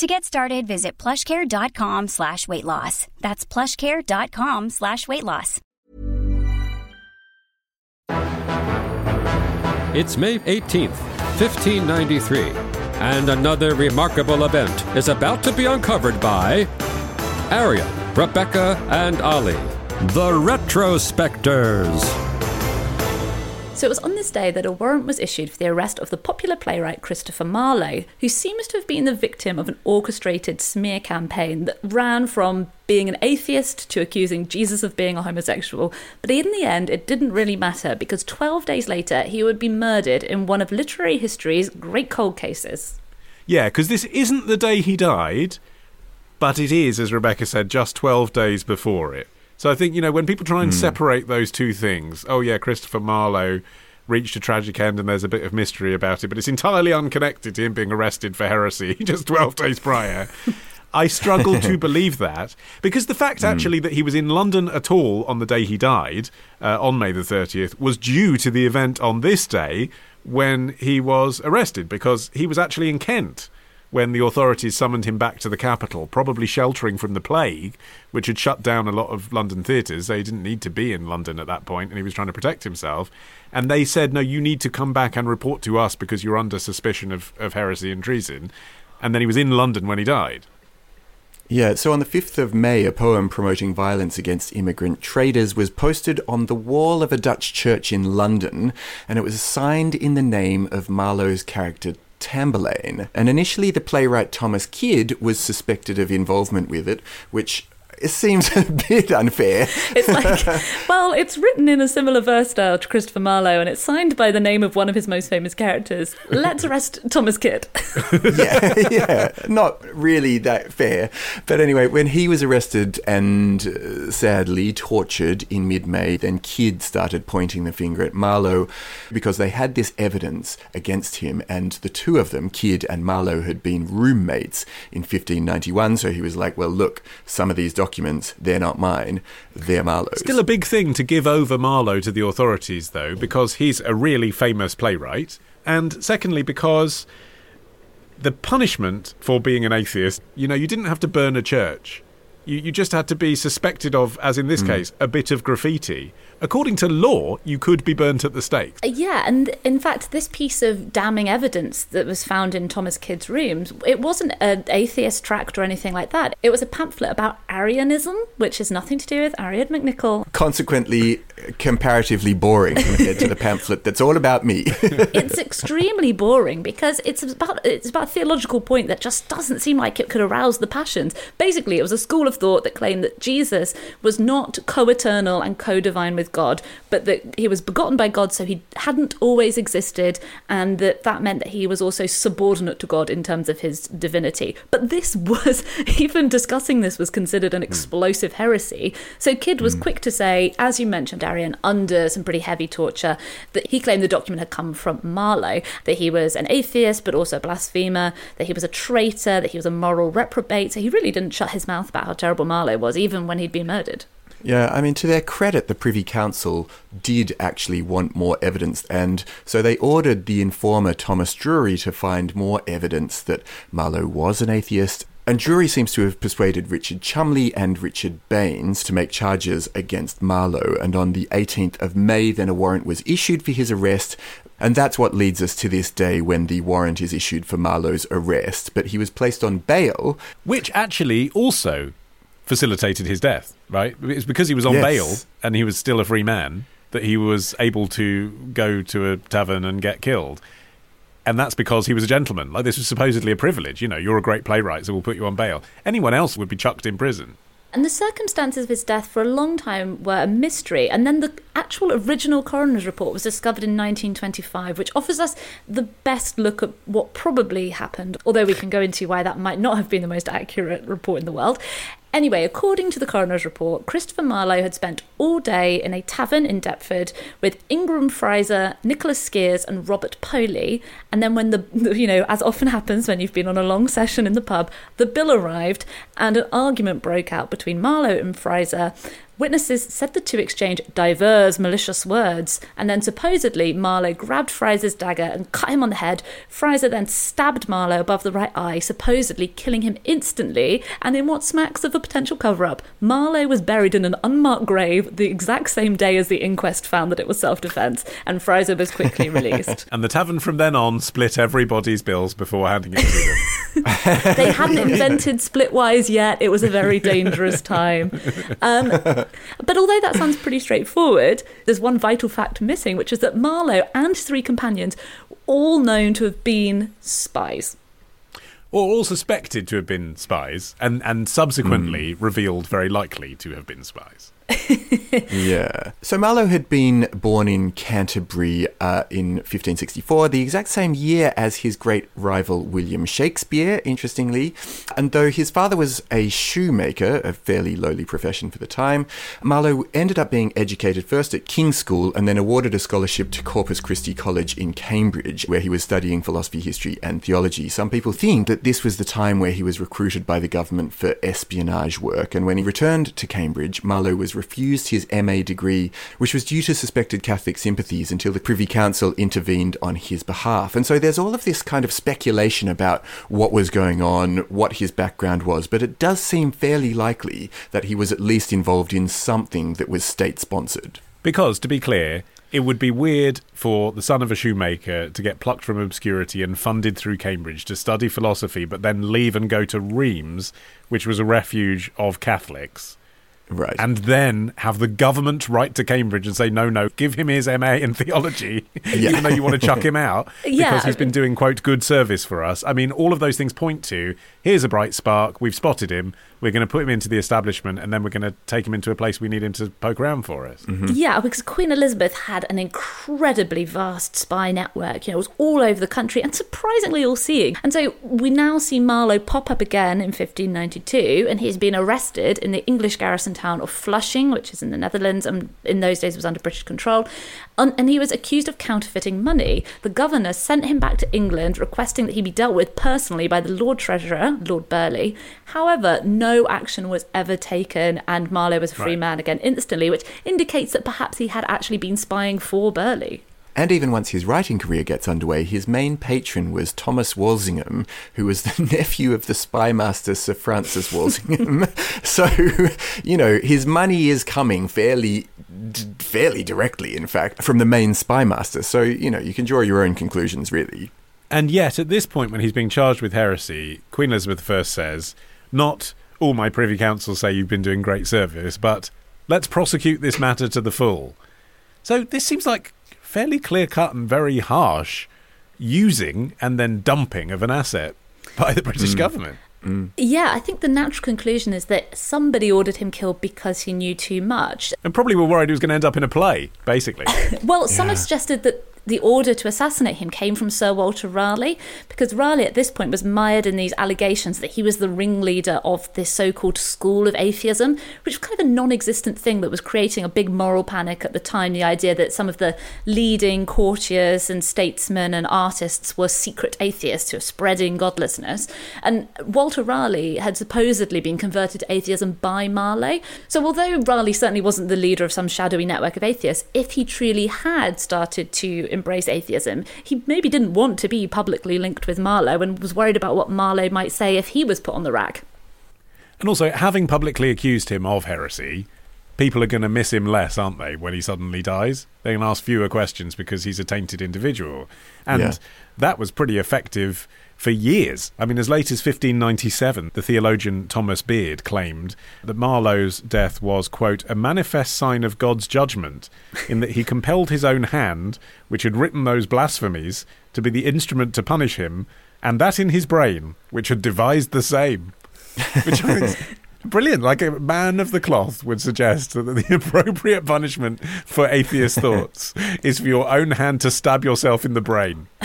To get started, visit plushcare.com slash weight loss. That's plushcare.com slash weight loss. It's May 18th, 1593, and another remarkable event is about to be uncovered by Arion, Rebecca, and Olly, the Retrospectors. So it was on this day that a warrant was issued for the arrest of the popular playwright Christopher Marlowe, who seems to have been the victim of an orchestrated smear campaign that ran from being an atheist to accusing Jesus of being a homosexual. But in the end, it didn't really matter because 12 days later, he would be murdered in one of literary history's great cold cases. Yeah, because this isn't the day he died, but it is, as Rebecca said, just 12 days before it. So I think, you know, when people try and separate those two things, oh, yeah, Christopher Marlowe reached a tragic end and there's a bit of mystery about it, but it's entirely unconnected to him being arrested for heresy just 12 days prior. I struggle to believe that because the fact actually that he was in London at all on the day he died, uh, on May the 30th, was due to the event on this day when he was arrested because he was actually in Kent when the authorities summoned him back to the capital, probably sheltering from the plague, which had shut down a lot of London theatres. So he didn't need to be in London at that point, and he was trying to protect himself. And they said, no, you need to come back and report to us because you're under suspicion of, of heresy and treason. And then he was in London when he died. Yeah, so on the 5th of May, a poem promoting violence against immigrant traders was posted on the wall of a Dutch church in London, and it was signed in the name of Marlowe's character Tamburlaine. And initially, the playwright Thomas Kyd was suspected of involvement with it, which it seems a bit unfair. It's like, well, it's written in a similar verse style to Christopher Marlowe and it's signed by the name of one of his most famous characters. Let's arrest Thomas Kyd. yeah, yeah, not really that fair. But anyway, when he was arrested and uh, sadly tortured in mid May, then Kyd started pointing the finger at Marlowe because they had this evidence against him, and the two of them, Kyd and Marlowe, had been roommates in 1591. So he was like, well, look, some of these documents, they're not mine, they're Marlowe's. Still a big thing to give over Marlowe to the authorities, though, because he's a really famous playwright. And secondly, because the punishment for being an atheist, you know, you didn't have to burn a church. You, you just had to be suspected of, as in this hmm. case, a bit of graffiti. According to law, you could be burnt at the stake. Uh, Yeah, and in fact, this piece of damning evidence that was found in Thomas Kyd's rooms, it wasn't an atheist tract or anything like that. It was a pamphlet about Arianism, which has nothing to do with Arion McNicoll. Consequently, comparatively boring compared to the pamphlet that's all about me. it's extremely boring because it's about it's about a theological point that just doesn't seem like it could arouse the passions. Basically, it was a school of thought that claimed that Jesus was not co-eternal and co-divine with God, but that he was begotten by God, so he hadn't always existed, and that that meant that he was also subordinate to God in terms of his divinity. But this was even discussing this was considered an hmm. explosive heresy. So Kyd was hmm. quick to say, as you mentioned, Arion, under some pretty heavy torture, that he claimed the document had come from Marlowe, that he was an atheist but also a blasphemer, that he was a traitor, that he was a moral reprobate. So he really didn't shut his mouth about how terrible Marlowe was, even when he'd been murdered. Yeah, I mean, to their credit, the Privy Council did actually want more evidence, and so they ordered the informer Thomas Drury to find more evidence that Marlowe was an atheist. And Drury seems to have persuaded Richard Cholmeley and Richard Baines to make charges against Marlowe, and on the 18th of May, then a warrant was issued for his arrest. And that's what leads us to this day when the warrant is issued for Marlowe's arrest. But he was placed on bail, Which actually also facilitated his death, right? It's because he was on Yes. bail and he was still a free man that he was able to go to a tavern and get killed. And that's because he was a gentleman. Like, this was supposedly a privilege. You know, you're a great playwright, so we'll put you on bail. Anyone else would be chucked in prison. And the circumstances of his death for a long time were a mystery. And then the actual original coroner's report was discovered in 1925, which offers us the best look at what probably happened, although we can go into why that might not have been the most accurate report in the world. Anyway, according to the coroner's report, Christopher Marlowe had spent all day in a tavern in Deptford with Ingram Fraser, Nicholas Skeres, and Robert Poley. And then, when the, you know, as often happens when you've been on a long session in the pub, the bill arrived and an argument broke out between Marlowe and Fraser. Witnesses said the two exchanged divers malicious words, and then supposedly Marlowe grabbed Fraser's dagger and cut him on the head. Fraser then stabbed Marlowe above the right eye, supposedly killing him instantly. And in what smacks of a potential cover up, Marlowe was buried in an unmarked grave the exact same day as the inquest found that it was self defence, and Fraser was quickly released. And the tavern from then on split everybody's bills before handing it to them. they hadn't invented splitwise yet. It was a very dangerous time. Um, but although that sounds pretty straightforward, there's one vital fact missing, which is that Marlowe and his three companions were all known to have been spies. or all suspected to have been spies, and, and subsequently hmm. revealed very likely to have been spies. Yeah. So Marlowe had been born in Canterbury uh, in 1564, the exact same year as his great rival William Shakespeare, interestingly. And though his father was a shoemaker, a fairly lowly profession for the time, Marlowe ended up being educated first at King's School and then awarded a scholarship to Corpus Christi College in Cambridge, where he was studying philosophy, history, and theology. Some people think that this was the time where he was recruited by the government for espionage work, and when he returned to Cambridge, Marlowe was refused his MA degree, which was due to suspected Catholic sympathies until the Privy Council intervened on his behalf. And so there's all of this kind of speculation about what was going on, what his background was, but it does seem fairly likely that he was at least involved in something that was state sponsored. Because, to be clear, it would be weird for the son of a shoemaker to get plucked from obscurity and funded through Cambridge to study philosophy, but then leave and go to Reims, which was a refuge of Catholics. Right. and then have the government write to Cambridge and say, no, no, give him his MA in theology, even though you want to chuck him out because Yeah. he's been doing, quote, good service for us. I mean, all of those things point to here's a bright spark, we've spotted him, we're going to put him into the establishment, and then we're going to take him into a place we need him to poke around for us. Mm-hmm. Yeah, because Queen Elizabeth had an incredibly vast spy network. You know, it was all over the country and surprisingly all seeing. And so we now see Marlowe pop up again in 1592, and he's been arrested in the English garrison town of Flushing, which is in the Netherlands, and in those days was under British control. And, and he was accused of counterfeiting money. The governor sent him back to England, requesting that he be dealt with personally by the Lord Treasurer, Lord Burleigh. However, no action was ever taken, and Marlowe was a free Right. man again instantly, which indicates that perhaps he had actually been spying for Burleigh. And even once his writing career gets underway, his main patron was Thomas Walsingham, who was the nephew of the spy master Sir Francis Walsingham. so, you know, his money is coming fairly, d- fairly directly, in fact, from the main spy master. So, you know, you can draw your own conclusions, really. And yet, at this point, when he's being charged with heresy, Queen Elizabeth I says, not all my privy council say you've been doing great service, but let's prosecute this matter to the full. So this seems like fairly clear cut and very harsh using and then dumping of an asset by the British mm. government. Mm. Yeah, I think the natural conclusion is that somebody ordered him killed because he knew too much. And probably were worried he was going to end up in a play, basically. Well, some have suggested that the order to assassinate him came from Sir Walter Raleigh, because Raleigh at this point was mired in these allegations that he was the ringleader of this so called school of atheism, which was kind of a non existent thing that was creating a big moral panic at the time. The idea that some of the leading courtiers and statesmen and artists were secret atheists who were spreading godlessness. And Walter Raleigh had supposedly been converted to atheism by Marlowe. So, although Raleigh certainly wasn't the leader of some shadowy network of atheists, if he truly had started to embrace atheism, he maybe didn't want to be publicly linked with Marlowe and was worried about what Marlowe might say if he was put on the rack. And also, having publicly accused him of heresy, people are going to miss him less, aren't they, when he suddenly dies? They're going to ask fewer questions because he's a tainted individual. And Yeah. that was pretty effective for years. I mean, as late as 1597, the theologian Thomas Beard claimed that Marlowe's death was, quote, a manifest sign of God's judgment, in that he compelled his own hand, which had written those blasphemies, to be the instrument to punish him, and that in his brain, which had devised the same. Which Brilliant. Like a man of the cloth would suggest that the appropriate punishment for atheist thoughts is for your own hand to stab yourself in the brain.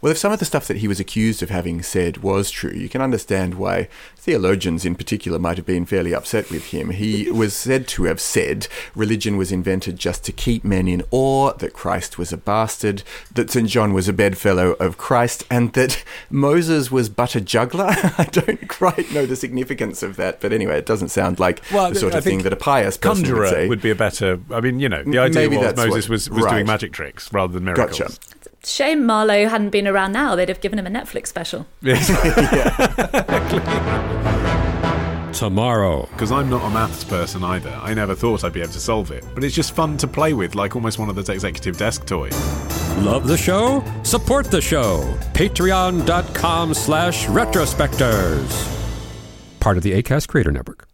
well, if some of the stuff that he was accused of having said was true, you can understand why theologians in particular might have been fairly upset with him. He was said to have said religion was invented just to keep men in awe, that Christ was a bastard, that St. John was a bedfellow of Christ, and that Moses was but a juggler. I don't quite know the significance of that, but anyway, it doesn't sound like well, the sort I of thing that a pious person conjurer would say. would be a better. I mean, you know, the idea Maybe was Moses what, was, was right. doing magic tricks rather than miracles. Gotcha. Shame Marlowe hadn't been around now. They'd have given him a Netflix special. Tomorrow. Because I'm not a maths person either. I never thought I'd be able to solve it. But it's just fun to play with, like almost one of those executive desk toys. Love the show? Support the show. Patreon.com slash retrospectors. Part of the ACAST Creator Network.